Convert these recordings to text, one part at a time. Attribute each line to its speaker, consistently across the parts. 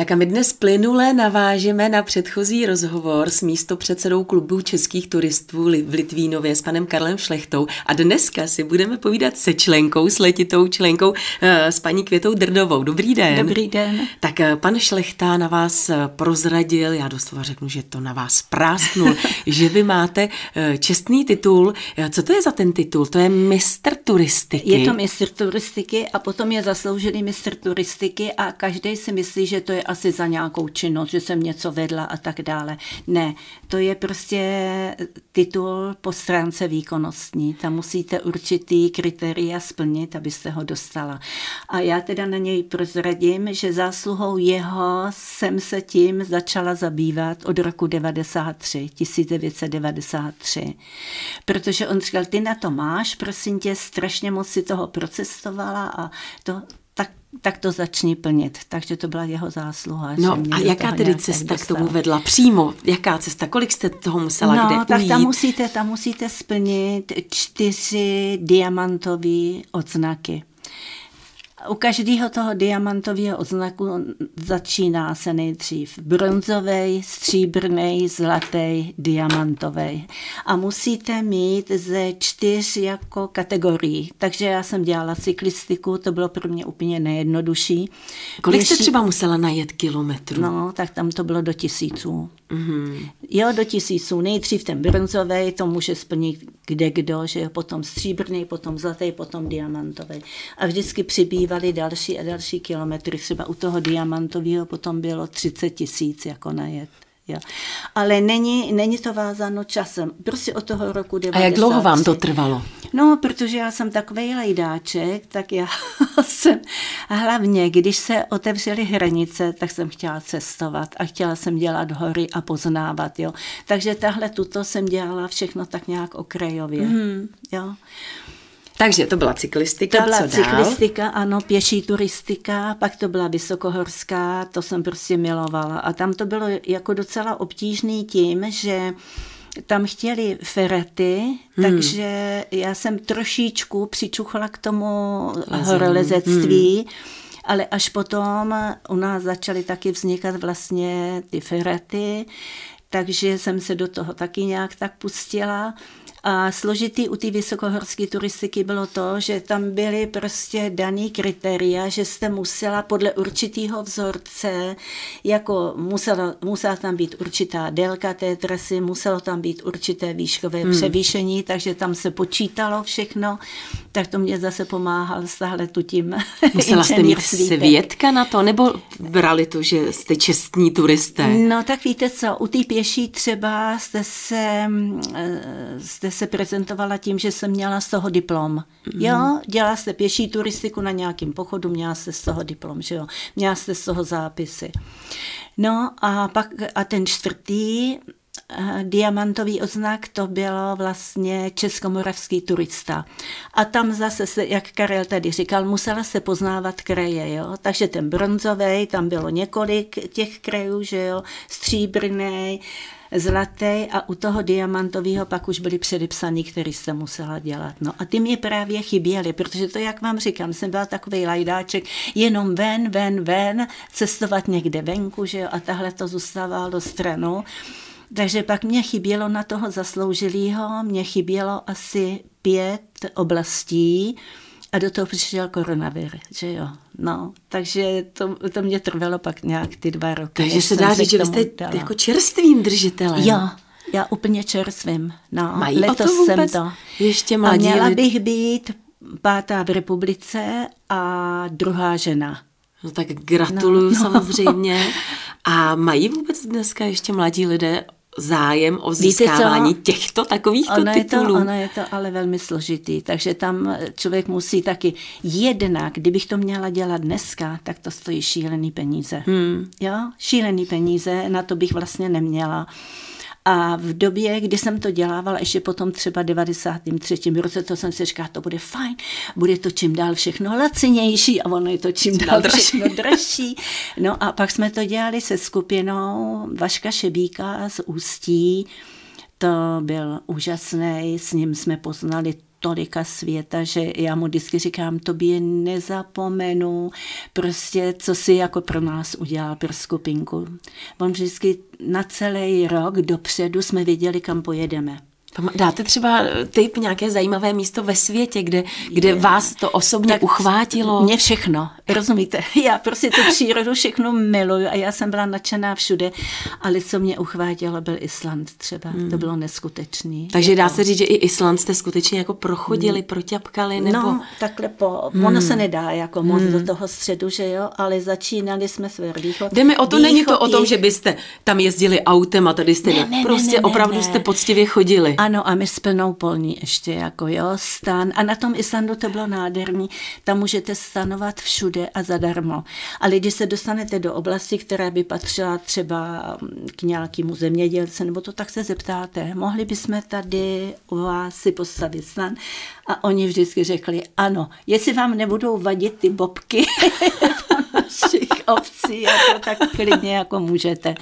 Speaker 1: Tak a my dnes plynule navážeme na předchozí rozhovor s místopředsedou klubu českých turistů v Litvínově s panem Karlem Šlechtou a dneska si budeme povídat se členkou, s letitou členkou, eh, s paní Květou Drdovou. Dobrý den.
Speaker 2: Dobrý den.
Speaker 1: Tak eh, pan Šlechta na vás eh, prozradil, já doslova řeknu, že to na vás prásknul, že vy máte čestný titul. Co to je za ten titul? To je mistr turistiky.
Speaker 2: Je to mistr turistiky a potom je zasloužený mistr turistiky a každý si myslí, že to je asi za nějakou činnost, že jsem něco vedla a tak dále. Ne, to je prostě titul po stránce výkonnostní. Tam musíte určitý kritéria splnit, abyste ho dostala. A já teda na něj prozradím, že zásluhou jeho jsem se tím začala zabývat od roku 93, 1993. Protože on říkal, ty na to máš, prosím tě, strašně moc si toho procestovala a to, tak, tak to začni plnit. Takže to byla jeho zásluha.
Speaker 1: No a jaká tedy cesta k tomu vedla? Přímo, jaká cesta? Kolik jste toho musela
Speaker 2: no,
Speaker 1: kde
Speaker 2: tak
Speaker 1: ujít?
Speaker 2: tam musíte, tam musíte splnit čtyři diamantové odznaky. U každého toho diamantového odznaku začíná se nejdřív bronzový, stříbrný, zlatý, diamantový. A musíte mít ze čtyř jako kategorií. Takže já jsem dělala cyklistiku, to bylo pro mě úplně nejjednodušší.
Speaker 1: Kolik jste třeba musela najet kilometrů?
Speaker 2: No, tak tam to bylo do tisíců. Mm-hmm. Jo, do tisíců. Nejdřív ten bronzový, to může splnit kde kdo, že jo, potom stříbrný, potom zlatý, potom diamantový. A vždycky přibývaly další a další kilometry. Třeba u toho diamantového potom bylo 30 tisíc jako najet. Jo. Ale není, není to vázáno časem. Prostě od toho roku 90.
Speaker 1: A jak dlouho vám to trvalo?
Speaker 2: No, protože já jsem takový lejdáček, tak já jsem hlavně, když se otevřely hranice, tak jsem chtěla cestovat a chtěla jsem dělat hory a poznávat, jo. Takže tahle tuto jsem dělala všechno tak nějak okrajově, mm. jo.
Speaker 1: Takže to byla cyklistika,
Speaker 2: To byla
Speaker 1: co
Speaker 2: cyklistika,
Speaker 1: dál?
Speaker 2: ano, pěší turistika, pak to byla vysokohorská, to jsem prostě milovala. A tam to bylo jako docela obtížný tím, že tam chtěli ferety, hmm. takže já jsem trošičku přičuchla k tomu horolezectví, hmm. ale až potom u nás začaly taky vznikat vlastně ty ferety, takže jsem se do toho taky nějak tak pustila. A složitý u té vysokohorské turistiky bylo to, že tam byly prostě daný kritéria, že jste musela podle určitého vzorce, jako musela, musela tam být určitá délka té trasy, muselo tam být určité výškové hmm. převýšení, takže tam se počítalo všechno, tak to mě zase pomáhal tu tím
Speaker 1: Musela jste mít svědka na to, nebo brali to, že jste čestní turisté?
Speaker 2: No tak víte co, u té pěší třeba jste se, jste se prezentovala tím, že jsem měla z toho diplom. Mm. Jo, dělala jste pěší turistiku na nějakém pochodu, měla jste z toho diplom, že jo, měla jste z toho zápisy. No a pak a ten čtvrtý eh, diamantový oznak, to bylo vlastně českomoravský turista. A tam zase, se, jak Karel tady říkal, musela se poznávat kraje, jo. Takže ten bronzový, tam bylo několik těch krajů, že jo, stříbrný, zlatý a u toho diamantového pak už byly předepsaný, který jsem musela dělat. No a ty mě právě chyběly, protože to, jak vám říkám, jsem byla takový lajdáček, jenom ven, ven, ven, cestovat někde venku, že jo, a tahle to zůstávalo stranou. Takže pak mě chybělo na toho zasloužilého, mě chybělo asi pět oblastí, a do toho přišel koronavir, že jo. No, takže to, to mě trvalo pak nějak ty dva roky.
Speaker 1: Takže se dá říct, že vy jste dala. jako čerstvým držitelem.
Speaker 2: Jo, já úplně čerstvým. No,
Speaker 1: Mají
Speaker 2: letos
Speaker 1: o to vůbec
Speaker 2: jsem to.
Speaker 1: ještě mladí
Speaker 2: A měla bych být pátá v republice a druhá žena.
Speaker 1: No tak gratuluju no, no. samozřejmě. A mají vůbec dneska ještě mladí lidé zájem o získávání těchto takovýchto
Speaker 2: ono
Speaker 1: titulů.
Speaker 2: Je to, ono je to ale velmi složitý, takže tam člověk musí taky jednak, kdybych to měla dělat dneska, tak to stojí šílený peníze. Hmm. Jo, šílený peníze, na to bych vlastně neměla. A v době, kdy jsem to dělávala, ještě potom třeba 93. roce, to jsem si říkala, to bude fajn, bude to čím dál všechno lacinější a ono je to čím dál všechno dražší. No a pak jsme to dělali se skupinou Vaška Šebíka z Ústí, to byl úžasný, s ním jsme poznali tolika světa, že já mu vždycky říkám, tobě nezapomenu, prostě, co si jako pro nás udělal, pro skupinku. On vždycky na celý rok dopředu jsme věděli, kam pojedeme.
Speaker 1: Dáte třeba typ nějaké zajímavé místo ve světě, kde, kde vás to osobně tak uchvátilo?
Speaker 2: Mě všechno, rozumíte? Já prostě tu přírodu všechno miluju a já jsem byla nadšená všude, ale co mě uchvátilo, byl Island třeba. Hmm. To bylo neskutečný.
Speaker 1: Takže jako... dá se říct, že i Island jste skutečně jako prochodili, hmm. proťapkali? Nebo...
Speaker 2: No, takhle po... Hmm. Ono se nedá jako moc hmm. do toho středu, že jo, ale začínali jsme s východ.
Speaker 1: Jde mi o to, východ, není to o tom, že byste tam jezdili autem a tady jste ne, ne, prostě ne, ne, opravdu ne. jste poctivě chodili.
Speaker 2: Ano, a my s plnou polní ještě, jako jo, stan. A na tom Islandu to bylo nádherný. Tam můžete stanovat všude a zadarmo. Ale když se dostanete do oblasti, která by patřila třeba k nějakému zemědělci, nebo to tak se zeptáte, mohli bychom tady u vás si postavit stan? A oni vždycky řekli, ano, jestli vám nebudou vadit ty bobky obcí, jako, tak klidně jako můžete.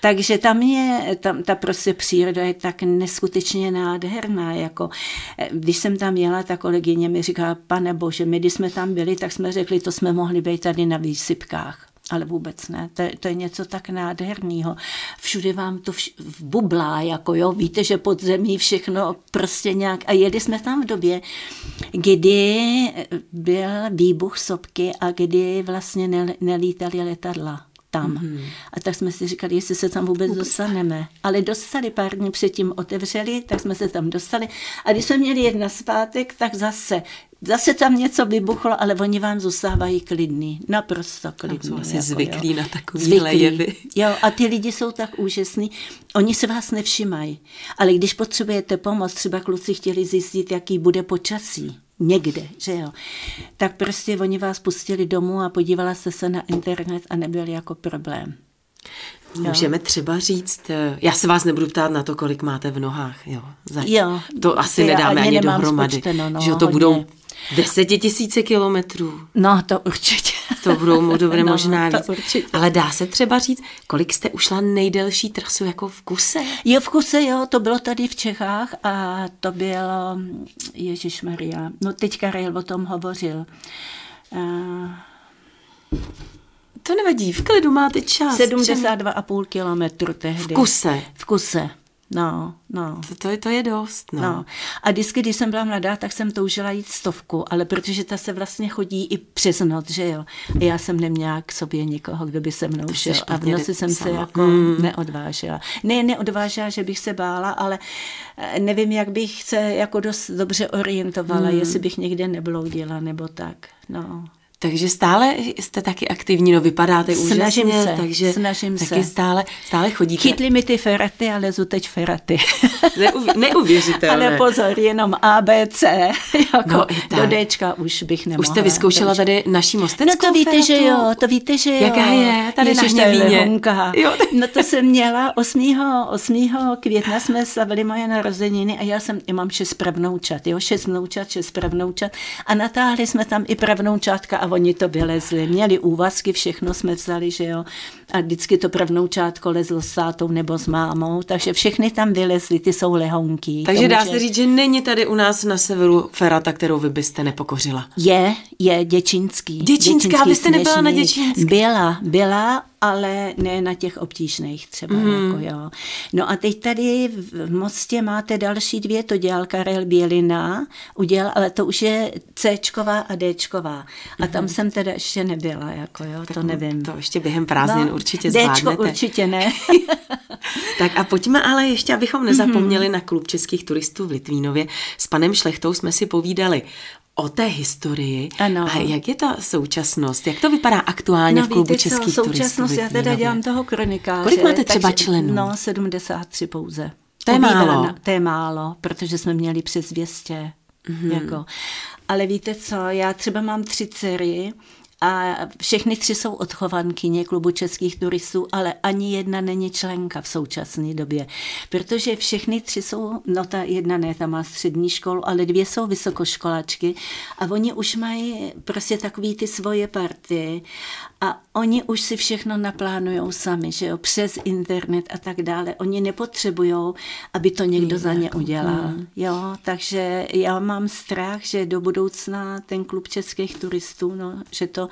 Speaker 2: Takže tam je, tam, ta prostě příroda je tak neskutečně nádherná. Jako, eh, když jsem tam jela, ta kolegyně mi říká, pane bože, my když jsme tam byli, tak jsme řekli, to jsme mohli být tady na výsypkách ale vůbec ne. To, to je něco tak nádherného. Všude vám to vš- bublá, jako jo, víte, že pod zemí všechno prostě nějak. A jeli jsme tam v době, kdy byl výbuch sopky a kdy vlastně nelítali letadla tam. Mm-hmm. A tak jsme si říkali, jestli se tam vůbec, vůbec dostaneme. Ale dostali pár dní předtím otevřeli, tak jsme se tam dostali. A když jsme měli jedna zpátek, tak zase zase tam něco vybuchlo, ale oni vám zůstávají klidní, naprosto klidní.
Speaker 1: Jsou asi jako, zvyklí jo. na takové jevy.
Speaker 2: Jo, a ty lidi jsou tak úžasní, oni se vás nevšimají, ale když potřebujete pomoc, třeba kluci chtěli zjistit, jaký bude počasí, někde, že jo. Tak prostě oni vás pustili domů a podívala se se na internet a nebyl jako problém.
Speaker 1: Můžeme jo. třeba říct, eh, já se vás nebudu ptát na to, kolik máte v nohách, jo.
Speaker 2: Za, jo
Speaker 1: to asi nedáme ani dohromady, no, že to hodně. budou Desetitisíce kilometrů.
Speaker 2: No, to určitě.
Speaker 1: To budou mu dobré no, možná víc. Určitě. Ale dá se třeba říct, kolik jste ušla nejdelší trasu jako v kuse?
Speaker 2: Jo, v kuse, jo, to bylo tady v Čechách a to bylo, Ježíš Maria, no teď Karel o tom hovořil. Uh,
Speaker 1: to nevadí, v klidu máte čas.
Speaker 2: 72,5 kilometru tehdy.
Speaker 1: V kuse.
Speaker 2: V kuse. No, no.
Speaker 1: To, to, to je dost, no. no.
Speaker 2: A vždycky, když jsem byla mladá, tak jsem toužila jít stovku, ale protože ta se vlastně chodí i přes noc, že jo. A já jsem neměla k sobě nikoho, kdo by se mnou šel. A v noci jsem sama. se jako mm. neodvážila. Ne, neodvážila, že bych se bála, ale eh, nevím, jak bych se jako dost dobře orientovala, mm. jestli bych někde nebloudila nebo tak, no.
Speaker 1: Takže stále jste taky aktivní, no vypadáte
Speaker 2: snažím
Speaker 1: úžasně,
Speaker 2: se,
Speaker 1: takže
Speaker 2: snažím
Speaker 1: taky
Speaker 2: se.
Speaker 1: stále, stále chodíte.
Speaker 2: Chytli mi ty feraty a lezu teď feraty.
Speaker 1: Neuv, neuvěřitelné.
Speaker 2: Ale pozor, jenom A, B, C, jako no, do Dčka už bych nemohla.
Speaker 1: Už jste vyzkoušela tady naší mosteckou
Speaker 2: No to víte,
Speaker 1: feratu?
Speaker 2: že jo, to víte, že jo.
Speaker 1: Jaká je? Tady Ježiš, na
Speaker 2: Hněvíně. Jo. No to jsem měla 8. 8. května jsme slavili moje narozeniny a já jsem, já mám šest pravnoučat, jo, šest vnoučat, šest pravnoučat a natáhli jsme tam i pravnoučátka a oni to vylezli lezli, měli úvazky, všechno jsme vzali, že jo. A vždycky to čátko lezlo s tátou nebo s mámou, takže všechny tam vylezly, ty jsou lehonky.
Speaker 1: Takže dá se říct, že není tady u nás na severu ferata, kterou vy byste nepokořila.
Speaker 2: Je, je Děčínský.
Speaker 1: Děčínská, vy jste nebyla na Děčínský?
Speaker 2: Byla, byla, ale ne na těch obtížných třeba. Mm. Jako, jo. No a teď tady v Mostě máte další dvě, to dělal Karel Bělina, udělal, ale to už je Cčková a Dčková. A tam mm. jsem teda ještě nebyla, jako jo, tak to nevím.
Speaker 1: To ještě během prázdnin no, určitě zvládnete.
Speaker 2: Dčko určitě ne.
Speaker 1: tak a pojďme ale ještě, abychom nezapomněli mm. na klub českých turistů v Litvínově. S panem Šlechtou jsme si povídali o té historii.
Speaker 2: Ano.
Speaker 1: A jak je ta současnost? Jak to vypadá aktuálně
Speaker 2: no,
Speaker 1: v klubu
Speaker 2: víte,
Speaker 1: českých
Speaker 2: co,
Speaker 1: turistů?
Speaker 2: Současnost, já teda dělám toho kronikáře.
Speaker 1: Kolik máte třeba takže, členů?
Speaker 2: No, 73 pouze.
Speaker 1: To je málo.
Speaker 2: To je málo, protože jsme měli přes 200. Mm-hmm. Jako. Ale víte co, já třeba mám tři dcery a všechny tři jsou odchovankyně klubu českých turistů, ale ani jedna není členka v současné době, protože všechny tři jsou, no ta jedna ne, ta má střední školu, ale dvě jsou vysokoškolačky a oni už mají prostě takový ty svoje party a oni už si všechno naplánují sami, že jo, přes internet a tak dále. Oni nepotřebují, aby to někdo za ně udělal. Hmm. Jo, takže já mám strach, že do budoucna ten klub českých turistů, no, že to,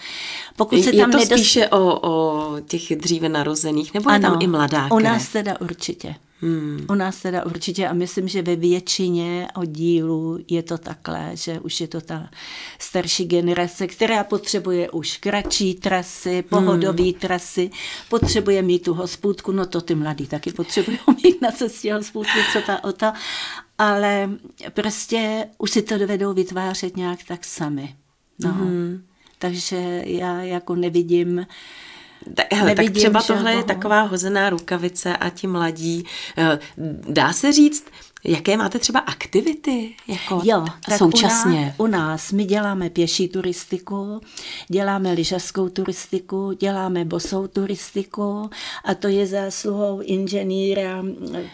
Speaker 2: pokud se
Speaker 1: je
Speaker 2: tam
Speaker 1: to
Speaker 2: nedost...
Speaker 1: spíše o, o těch dříve narozených, nebo ano, je tam i mladá
Speaker 2: u nás teda určitě. Hmm. U nás teda určitě a myslím, že ve většině oddílů je to takhle, že už je to ta starší generace, která potřebuje už kratší trasy, pohodové hmm. trasy, potřebuje mít tu hospůdku, no to ty mladí taky potřebují mít na cestě hospůdku, co ta o to, ale prostě už si to dovedou vytvářet nějak tak sami. No. Hmm. Takže já jako nevidím,
Speaker 1: tak, hele, tak třeba tohle je taková hozená rukavice a ti mladí. Eh, dá se říct, Jaké máte třeba aktivity jako jo, tak současně?
Speaker 2: U nás, u nás my děláme pěší turistiku, děláme lyžařskou turistiku, děláme bosou turistiku a to je zásluhou inženýra.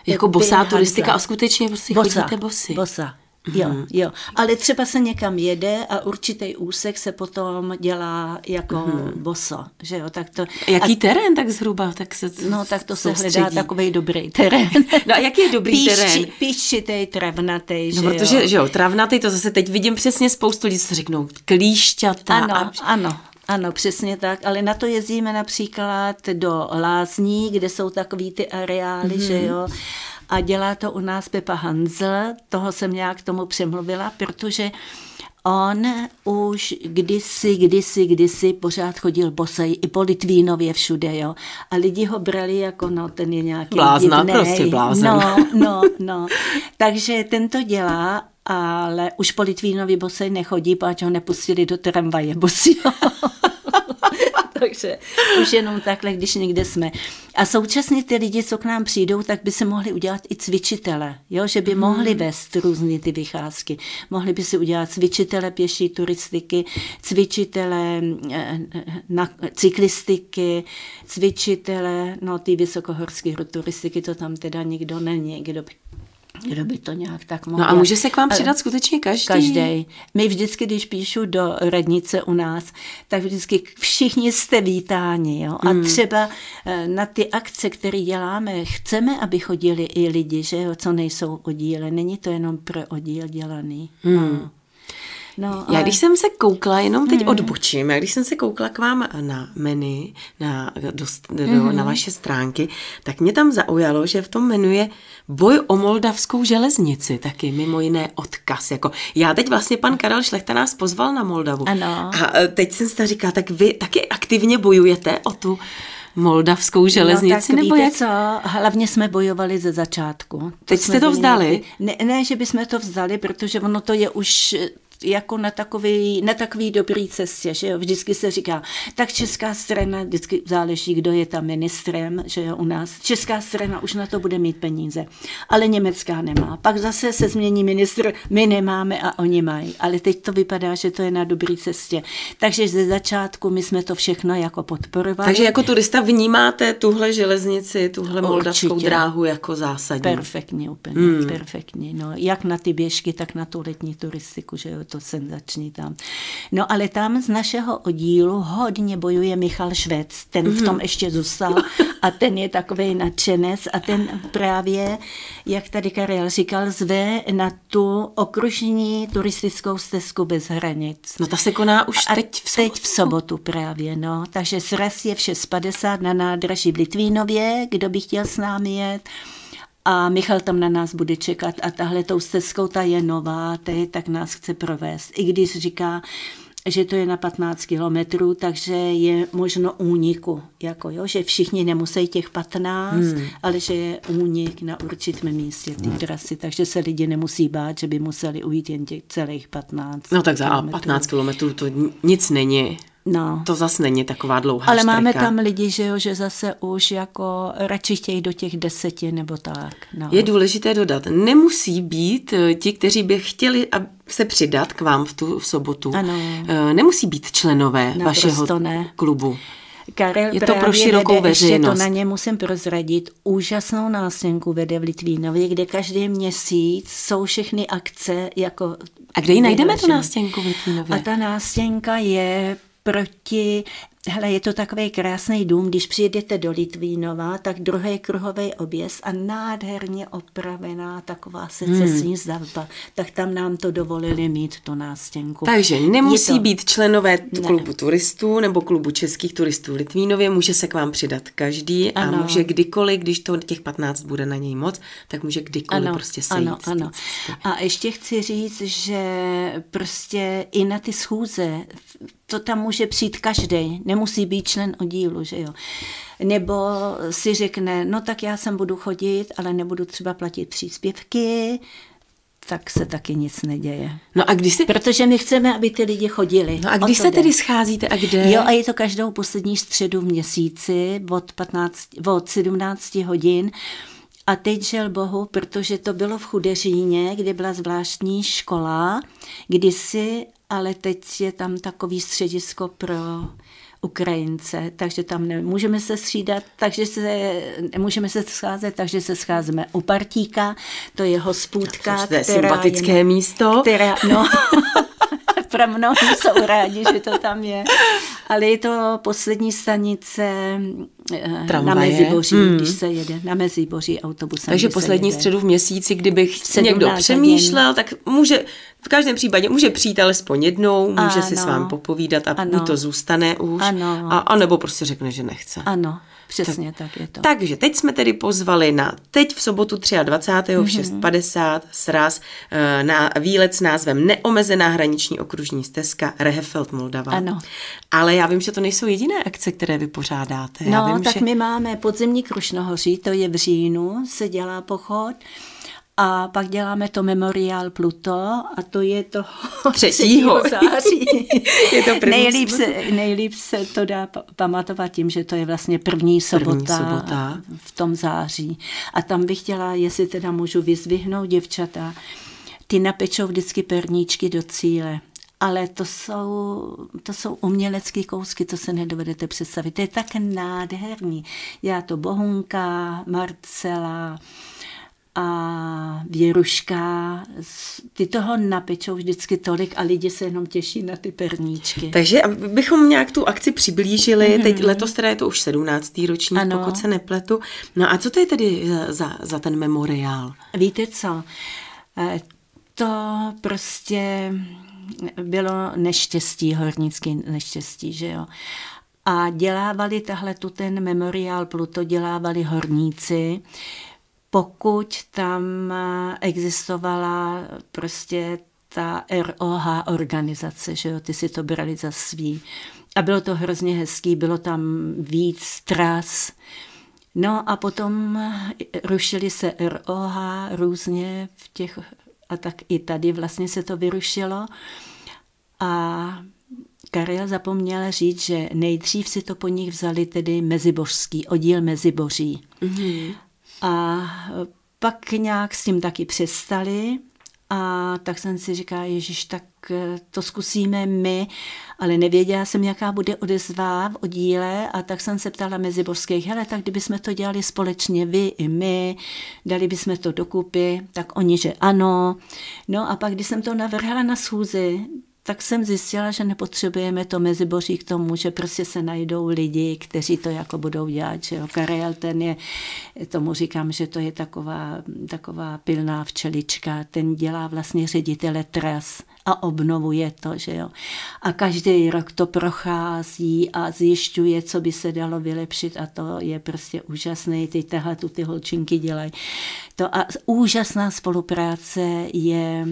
Speaker 1: Jako bosá turistika a skutečně prostě bosa, chodíte bosy?
Speaker 2: Bosa. Jo, mhm. jo. Ale třeba se někam jede a určitý úsek se potom dělá jako mm. boso, že jo, tak to...
Speaker 1: Jaký a, terén tak zhruba? Tak se
Speaker 2: no, tak to se hledá takový dobrý terén.
Speaker 1: No a jaký je dobrý Píši, terén?
Speaker 2: Píščitej, travnatej,
Speaker 1: no,
Speaker 2: že
Speaker 1: protože,
Speaker 2: jo.
Speaker 1: že jo, travnatej, to zase teď vidím přesně spoustu lidí, co řeknou, klíšťata.
Speaker 2: Ano, a... ano. Ano, přesně tak, ale na to jezdíme například do Lázní, kde jsou takový ty areály, mm-hmm. že jo, a dělá to u nás Pepa Hanzel, toho jsem nějak k tomu přemluvila, protože On už kdysi, kdysi, kdysi pořád chodil bosej i po Litvínově všude, jo. A lidi ho brali jako, no, ten je nějaký
Speaker 1: Blázna, divnej. prostě blázen.
Speaker 2: No, no, no. Takže ten to dělá, ale už po Litvínově bosej nechodí, protože ho nepustili do tramvaje bosího. takže už jenom takhle, když někde jsme. A současně ty lidi, co k nám přijdou, tak by se mohli udělat i cvičitele, jo? že by hmm. mohli vést různé ty vycházky. Mohli by si udělat cvičitele pěší turistiky, cvičitele eh, na cyklistiky, cvičitele, no ty vysokohorské turistiky, to tam teda nikdo není, kdo by kdo by to nějak tak mohl.
Speaker 1: No a může se k vám přidat skutečně každý?
Speaker 2: Každý. My vždycky, když píšu do radnice u nás, tak vždycky všichni jste vítáni. Jo? A hmm. třeba eh, na ty akce, které děláme, chceme, aby chodili i lidi, že jo, co nejsou oddíle. Není to jenom pro oddíl dělaný. Hmm. No.
Speaker 1: No, ale... Já když jsem se koukla, jenom teď hmm. odbočím, já když jsem se koukla k vám na menu, na, dost, do, hmm. na vaše stránky, tak mě tam zaujalo, že v tom menu je boj o moldavskou železnici, taky mimo jiné odkaz. Jako, já teď vlastně pan Karel Šlechta nás pozval na Moldavu.
Speaker 2: Ano.
Speaker 1: A e, teď jsem si říká, tak vy taky aktivně bojujete o tu moldavskou železnici?
Speaker 2: No, tak
Speaker 1: nebo
Speaker 2: víte
Speaker 1: jak?
Speaker 2: co, hlavně jsme bojovali ze začátku. To
Speaker 1: Teď jste to vzdali?
Speaker 2: Ne, ne, že bychom to vzdali, protože ono to je už jako na takový, na takový dobrý cestě, že jo, vždycky se říká, tak česká strana, vždycky záleží, kdo je tam ministrem, že jo, u nás, česká strana už na to bude mít peníze, ale německá nemá. Pak zase se změní ministr, my nemáme a oni mají, ale teď to vypadá, že to je na dobrý cestě. Takže ze začátku my jsme to všechno jako podporovali.
Speaker 1: Takže jako turista vnímáte tuhle železnici, tuhle moldavskou Určitě. dráhu jako zásadní.
Speaker 2: Perfektně, úplně, hmm. perfektně. No, jak na ty běžky, tak na tu letní turistiku, že jo, to senzační tam. No ale tam z našeho oddílu hodně bojuje Michal Švec, ten v tom mhm. ještě zůstal a ten je takový nadšenec a ten právě, jak tady Karel říkal, zve na tu okružní turistickou stezku bez hranic.
Speaker 1: No ta se koná už a teď v sobotu.
Speaker 2: Teď v sobotu právě, no. Takže sraz je v 6.50 na nádraží v Litvínově, kdo by chtěl s námi jet a Michal tam na nás bude čekat a tahle tou stezkou ta je nová, je, tak nás chce provést. I když říká, že to je na 15 kilometrů, takže je možno úniku, jako jo, že všichni nemusí těch 15, hmm. ale že je únik na určitém místě té hmm. trasy, takže se lidi nemusí bát, že by museli ujít jen těch celých 15
Speaker 1: No tak za kilometrů. 15 kilometrů to nic není.
Speaker 2: No.
Speaker 1: To zase není taková dlouhá
Speaker 2: Ale
Speaker 1: štrika.
Speaker 2: máme tam lidi, že jo, že zase už jako radši chtějí do těch deseti nebo tak. No.
Speaker 1: Je důležité dodat, nemusí být eh, ti, kteří by chtěli se přidat k vám v tu v sobotu,
Speaker 2: Ano.
Speaker 1: eh, nemusí být členové
Speaker 2: Naprosto
Speaker 1: vašeho
Speaker 2: ne.
Speaker 1: klubu.
Speaker 2: Karel
Speaker 1: Je to pro širokou
Speaker 2: vede, ještě
Speaker 1: veřejnost.
Speaker 2: to na ně musím prozradit, úžasnou nástěnku vede v Litvínově, kde každý měsíc jsou všechny akce jako...
Speaker 1: A kde ji najdeme tu nástěnku v Litvínově?
Speaker 2: A ta nástěnka je proti, hele, je to takový krásný dům, když přijedete do Litvínova, tak druhý kruhový objezd a nádherně opravená taková secesní hmm. stavba, tak tam nám to dovolili mít, tu nástěnku.
Speaker 1: Takže nemusí
Speaker 2: Je to-
Speaker 1: být členové t-
Speaker 2: Ne.
Speaker 1: klubu turistů nebo klubu českých turistů v Litvínově, může se k vám přidat každý a
Speaker 2: Ano.
Speaker 1: může kdykoliv, když to těch 15 bude na něj moc, tak může kdykoliv prostě sejít.
Speaker 2: ano, ano. A ještě chci říct, že prostě i na ty schůze, to tam může přijít každý, nemusí být člen oddílu, že jo. Nebo si řekne, no tak já sem budu chodit, ale nebudu třeba platit příspěvky, tak se taky nic neděje.
Speaker 1: No a když se,
Speaker 2: Protože my chceme, aby ty lidi chodili.
Speaker 1: no a když se
Speaker 2: jde.
Speaker 1: tedy scházíte a kde?
Speaker 2: Jo, a je to každou poslední středu v měsíci od, 15, od 17 hodin. A teď žel Bohu, protože to bylo v Chudeříně, kde byla zvláštní škola, kdysi, ale teď je tam takový středisko pro Ukrajince, takže tam nemůžeme se střídat, takže se nemůžeme se scházet, takže se scházíme u Partíka, to je hospůdka,
Speaker 1: to je sympatické
Speaker 2: je,
Speaker 1: místo.
Speaker 2: která, no, pro mnohé jsou rádi, že to tam je. Ale je to poslední stanice eh, na
Speaker 1: Tramvaje.
Speaker 2: Meziboří,
Speaker 1: Hmm.
Speaker 2: když se jede na Meziboří autobusem.
Speaker 1: Takže poslední
Speaker 2: jede.
Speaker 1: středu v měsíci, kdybych
Speaker 2: 17
Speaker 1: někdo přemýšlel, tak může, v každém případě může přijít alespoň jednou, může si s
Speaker 2: Ano.
Speaker 1: vámi popovídat a
Speaker 2: Ano.
Speaker 1: buď to zůstane už,
Speaker 2: Ano.
Speaker 1: a, a nebo prostě řekne, že nechce.
Speaker 2: Ano, přesně tak, tak je to.
Speaker 1: Takže teď jsme tedy pozvali na teď v sobotu 23.
Speaker 2: Mhm.
Speaker 1: v 6.50 sraz eh, na výlet s názvem Neomezená hraniční okružní stezka Rehefeld Moldava.
Speaker 2: Ano.
Speaker 1: Ale já vím, že to nejsou jediné akce, které vy pořádáte. Já
Speaker 2: No,
Speaker 1: vím,
Speaker 2: tak
Speaker 1: že...
Speaker 2: my máme podzemní Krušnohoří, to je v říjnu, se dělá pochod. A pak děláme to Memoriál Pluto a to je to
Speaker 1: Třetího.
Speaker 2: 3. září.
Speaker 1: Je to první
Speaker 2: nejlíp, se, nejlíp se to dá pa- pamatovat tím, že to je vlastně první sobota,
Speaker 1: sobota.
Speaker 2: v tom září. A tam bych chtěla, jestli teda můžu vyzvihnout děvčata, ty napečou vždycky perníčky do cíle. Ale to jsou, to jsou umělecké kousky, to se nedovedete představit. To je tak nádherný. Já to Bohunka, Marcela, a Věruška, ty toho napečou vždycky tolik a lidi se jenom těší na ty perníčky.
Speaker 1: Takže abychom nějak tu akci přiblížili, mm-hmm. teď letos teda je to už 17. ročník,
Speaker 2: Ano.
Speaker 1: pokud se nepletu. No a co to je tedy za, za, za ten memoriál?
Speaker 2: Víte co? Eh, To prostě bylo neštěstí, hornický neštěstí, že jo. A dělávali tahle tu ten memoriál Pluto, dělávali horníci, pokud tam eh, existovala prostě ta ROH organizace, že jo, ty si to brali za svý. A bylo to hrozně hezký, bylo tam víc tras. No a potom rušily se ROH různě v těch, a tak i tady vlastně se to vyrušilo. A Karel zapomněl říct, že nejdřív si to po nich vzali tedy mezibožský, oddíl Meziboří. Mm-hmm. A pak nějak s tím taky přestali a tak jsem si říkala, Ježíš, tak eh, to zkusíme my, ale nevěděla jsem, jaká bude odezva v oddíle a tak jsem se ptala meziborských, hele, tak kdybychom to dělali společně vy i my, dali bychom to dokupy, tak oni, že ano. No a pak, když jsem to navrhla na schůzi, tak jsem zjistila, že nepotřebujeme to meziboří k tomu, že prostě se najdou lidi, kteří to jako budou dělat. Že jo. Karel ten je, tomu říkám, že to je taková, taková pilná včelička, ten dělá vlastně ředitele tras a obnovuje to, že jo. A každý rok to prochází a zjišťuje, co by se dalo vylepšit a to je prostě úžasné. Ty tahle tu ty holčinky dělají. To a úžasná spolupráce je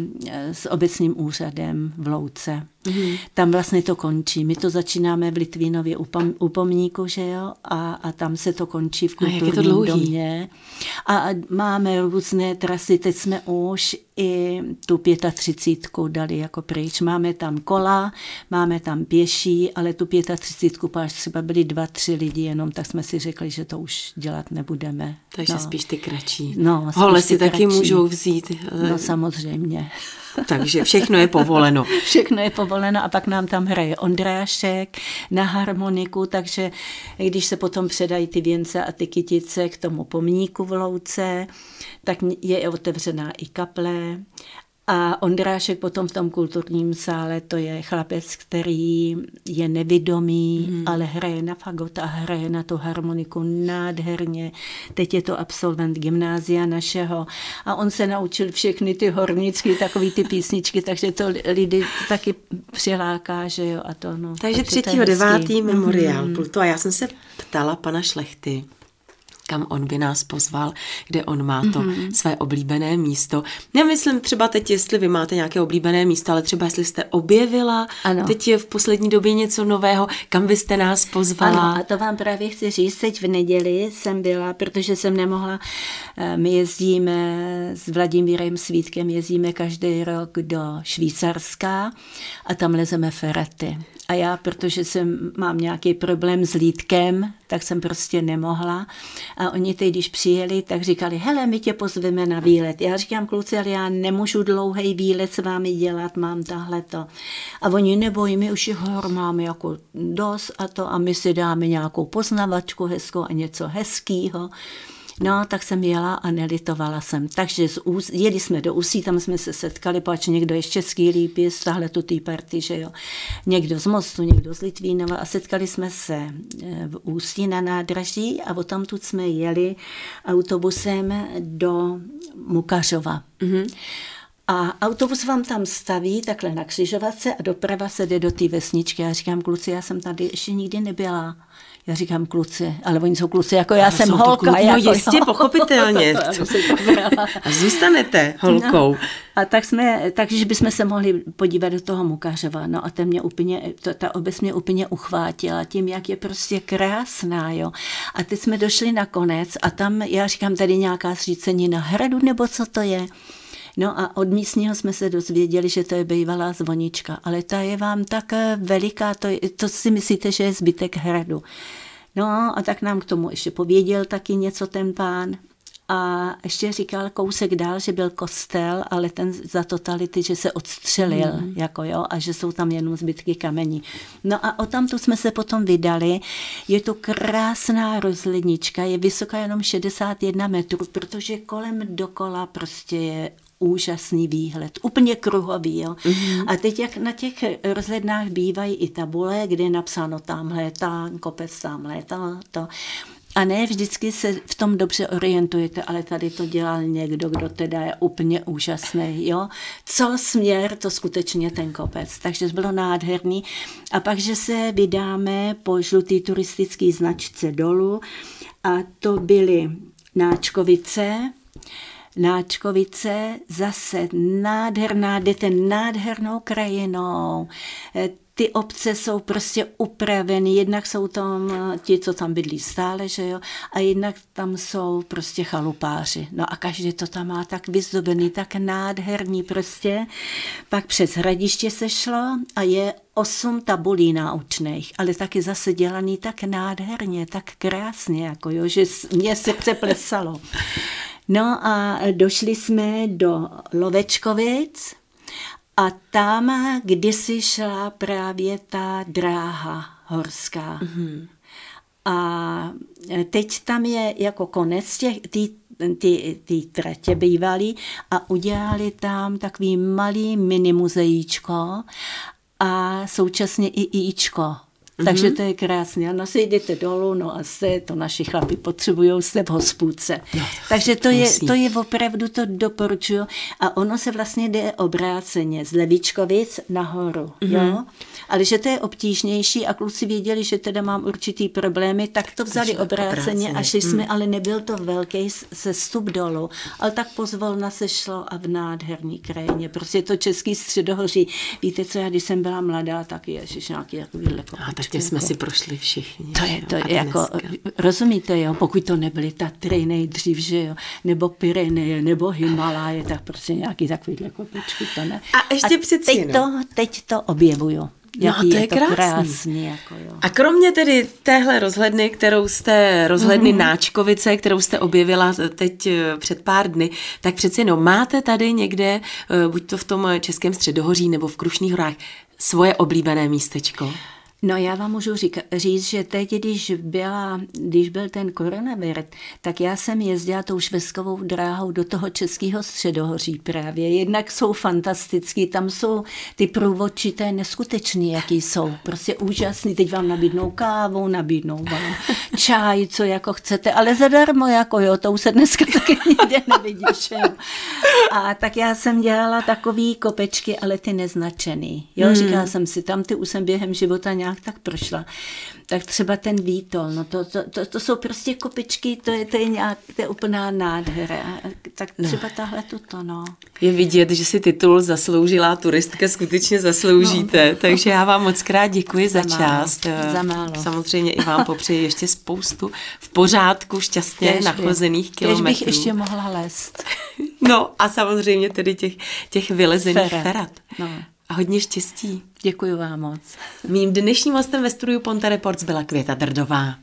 Speaker 2: s obecním úřadem v Louce. Mm-hmm. Tam vlastně to končí. My to začínáme v Litvínově u, pom, u pomníku, že jo, a, a tam se to končí v kulturním a domě. A máme různé trasy, teď jsme už i tu 35 dali jako pryč. Máme tam kola, máme tam pěší, ale tu 35 až třeba byli dva, tři lidi jenom, tak jsme si řekli, že to už dělat nebudeme.
Speaker 1: Takže no. spíš ty kratší.
Speaker 2: No,
Speaker 1: Hole si taky můžou vzít.
Speaker 2: No samozřejmě.
Speaker 1: Takže všechno je povoleno.
Speaker 2: Všechno je povoleno a pak nám tam hraje Ondrášek na harmoniku, takže když se potom předají ty věnce a ty kytice k tomu pomníku v Louce, tak je otevřená i kaple a Ondrášek potom v tom kulturním sále, to je chlapec, který je nevidomý, hmm. ale hraje na fagot a hraje na tu harmoniku nádherně. Teď je to absolvent gymnázia našeho a on se naučil všechny ty hornické, takový ty písničky, takže to lidi taky přiláká, že jo. A to, no,
Speaker 1: takže, takže 3.9. memoriál hmm. Pluto a já jsem se ptala pana Šlechty, kam on by nás pozval, kde on má to mm-hmm. své oblíbené místo. Já myslím třeba teď, jestli vy máte nějaké oblíbené místo, ale třeba jestli jste objevila ano. teď je v poslední době něco nového, kam byste nás pozvala.
Speaker 2: Ano, a to vám právě chci říct, teď v neděli jsem byla, protože jsem nemohla, my jezdíme s Vladimírem Svítkem, jezdíme každý rok do Švýcarska a tam lezeme ferety. A já, protože jsem, mám nějaký problém s lítkem, tak jsem prostě nemohla. A oni teď, když přijeli, tak říkali, hele, my tě pozveme na výlet. Já říkám, kluci, ale já nemůžu dlouhý výlet s vámi dělat, mám tahle to. A oni nebojí, my už hor máme jako dost a to a my si dáme nějakou poznavačku hezkou a něco hezkého. No, tak jsem jela a nelitovala jsem. Takže z Ús, jeli jsme do Ústí, tam jsme se setkali, pač někdo je z Český lípy, z tahle tu tý party, že jo. Někdo z Mostu, někdo z Litvínova a setkali jsme se eh, v Ústí na nádraží a o tamtud jsme jeli autobusem do Mukařova. Mm-hmm. A autobus vám tam staví takhle na křižovatce a doprava se jde do té vesničky. Já říkám, kluci, já jsem tady ještě nikdy nebyla. Já říkám kluci, ale oni jsou kluci, jako já ale jsem holka. Kluci,
Speaker 1: jako, no jistě, jo. pochopitelně. a zůstanete holkou.
Speaker 2: No. A tak jsme, takže bychom se mohli podívat do toho Mukařova. No a ten mě úplně, to, ta obec mě úplně uchvátila tím, jak je prostě krásná, jo. A teď jsme došli na konec a tam, já říkám, tady nějaká na hradu, nebo co to je? No a od místního jsme se dozvěděli, že to je bývalá zvonička, ale ta je vám tak eh, veliká, to, to si myslíte, že je zbytek hradu. No a tak nám k tomu ještě pověděl taky něco ten pán. A ještě říkal kousek dál, že byl kostel, ale ten za totality, že se odstřelil, mm. jako jo, a že jsou tam jenom zbytky kamení. No a o tamtu jsme se potom vydali. Je to krásná rozlednička, je vysoká jenom 61 metrů, protože kolem dokola prostě je úžasný výhled, úplně kruhový. Jo? Mm-hmm. A teď, jak na těch rozhlednách bývají i tabule, kde je napsáno tamhle ta kopec, tamhle ta, to. A ne vždycky se v tom dobře orientujete, ale tady to dělal někdo, kdo teda je úplně úžasný. Jo? Co směr, to skutečně ten kopec. Takže to bylo nádherný. A pak, že se vydáme po žlutý turistický značce dolů a to byly Náčkovice, Náčkovice, zase nádherná, jdete nádhernou krajinou, eh, ty obce jsou prostě upraveny, jednak jsou tam eh, ti, co tam bydlí stále, že jo, a jednak tam jsou prostě chalupáři. No a každý to tam má tak vyzdobený, tak nádherný prostě. Pak přes hradiště se šlo a je osm tabulí naučných, ale taky zase dělaný tak nádherně, tak krásně, jako jo, že mě srdce plesalo. No a došli jsme do Lovečkovic a tam kdysi šla právě ta dráha horská. Mm-hmm. A teď tam je jako konec těch, ty, ty, ty tratě bývaly a udělali tam takový malý mini muzejíčko a současně i ičko Mm-hmm. Takže to je krásně. A se jdete dolů, no a se, to naši chlapi potřebují, jste v hospůdce. No, Takže to je, to je opravdu, to doporučuju. A ono se vlastně jde obráceně z Levičkovic nahoru. Mm-hmm. Jo? Ale že to je obtížnější a kluci věděli, že teda mám určitý problémy, tak to vzali obráceně, obráceně a šli jsme, mm. ale nebyl to velký sestup dolů. Ale tak pozvolna se šlo a v nádherný krajině. Prostě to český středohoří. Víte co, já když jsem byla mladá, tak ježiš, nějaký takovýhle
Speaker 1: Tak jsme si prošli všichni.
Speaker 2: To je, to je jako, rozumíte, jo, pokud to nebyly Tatry nejdřív, že jo, nebo Pyreneje, nebo Himalaje, tak prostě nějaký takovýhle kopečky, to ne.
Speaker 1: A ještě
Speaker 2: a
Speaker 1: přeci
Speaker 2: teď, to, teď to objevuju.
Speaker 1: No, to je, je to krásný.
Speaker 2: krásný jako jo.
Speaker 1: A kromě tedy téhle rozhledny, kterou jste, rozhledny mm-hmm. Náčkovice, kterou jste objevila teď eh, před pár dny, tak přeci no, máte tady někde, eh, buď to v tom Českém středohoří nebo v Krušných horách, svoje oblíbené místečko?
Speaker 2: No já vám můžu řík, říct, že teď, když, byla, když byl ten koronavir, tak já jsem jezdila tou šveskovou dráhou do toho českého středohoří právě. Jednak jsou fantastický, tam jsou ty průvodčité neskutečný, jaký jsou. Prostě úžasný. Teď vám nabídnou kávu, nabídnou vám čaj, co jako chcete, ale zadarmo jako jo, to už se dneska taky nikde nevidíš. Jo. A tak já jsem dělala takový kopečky, ale ty neznačený. Jo, hmm. říkala jsem si, tam ty už jsem během života nějak nějak tak prošla, tak třeba ten výtol, no to, to, to, to jsou prostě kopičky, to je, to je, nějak, to je úplná nádhera. Tak no. třeba no. tahle tuto, no.
Speaker 1: Je vidět, že si titul zasloužila turistka skutečně zasloužíte, no. takže já vám moc krát děkuji za, za čas.
Speaker 2: Za málo.
Speaker 1: Samozřejmě i vám popřeji ještě spoustu v pořádku šťastně Kež nachozených by. kilometrů.
Speaker 2: Kež bych ještě mohla lézt.
Speaker 1: No a samozřejmě tedy těch, těch vylezených ferat. ferat. No a hodně štěstí.
Speaker 2: Děkuji vám moc.
Speaker 1: Mým dnešním hostem ve studiu Ponta Reports byla Květa Drdová.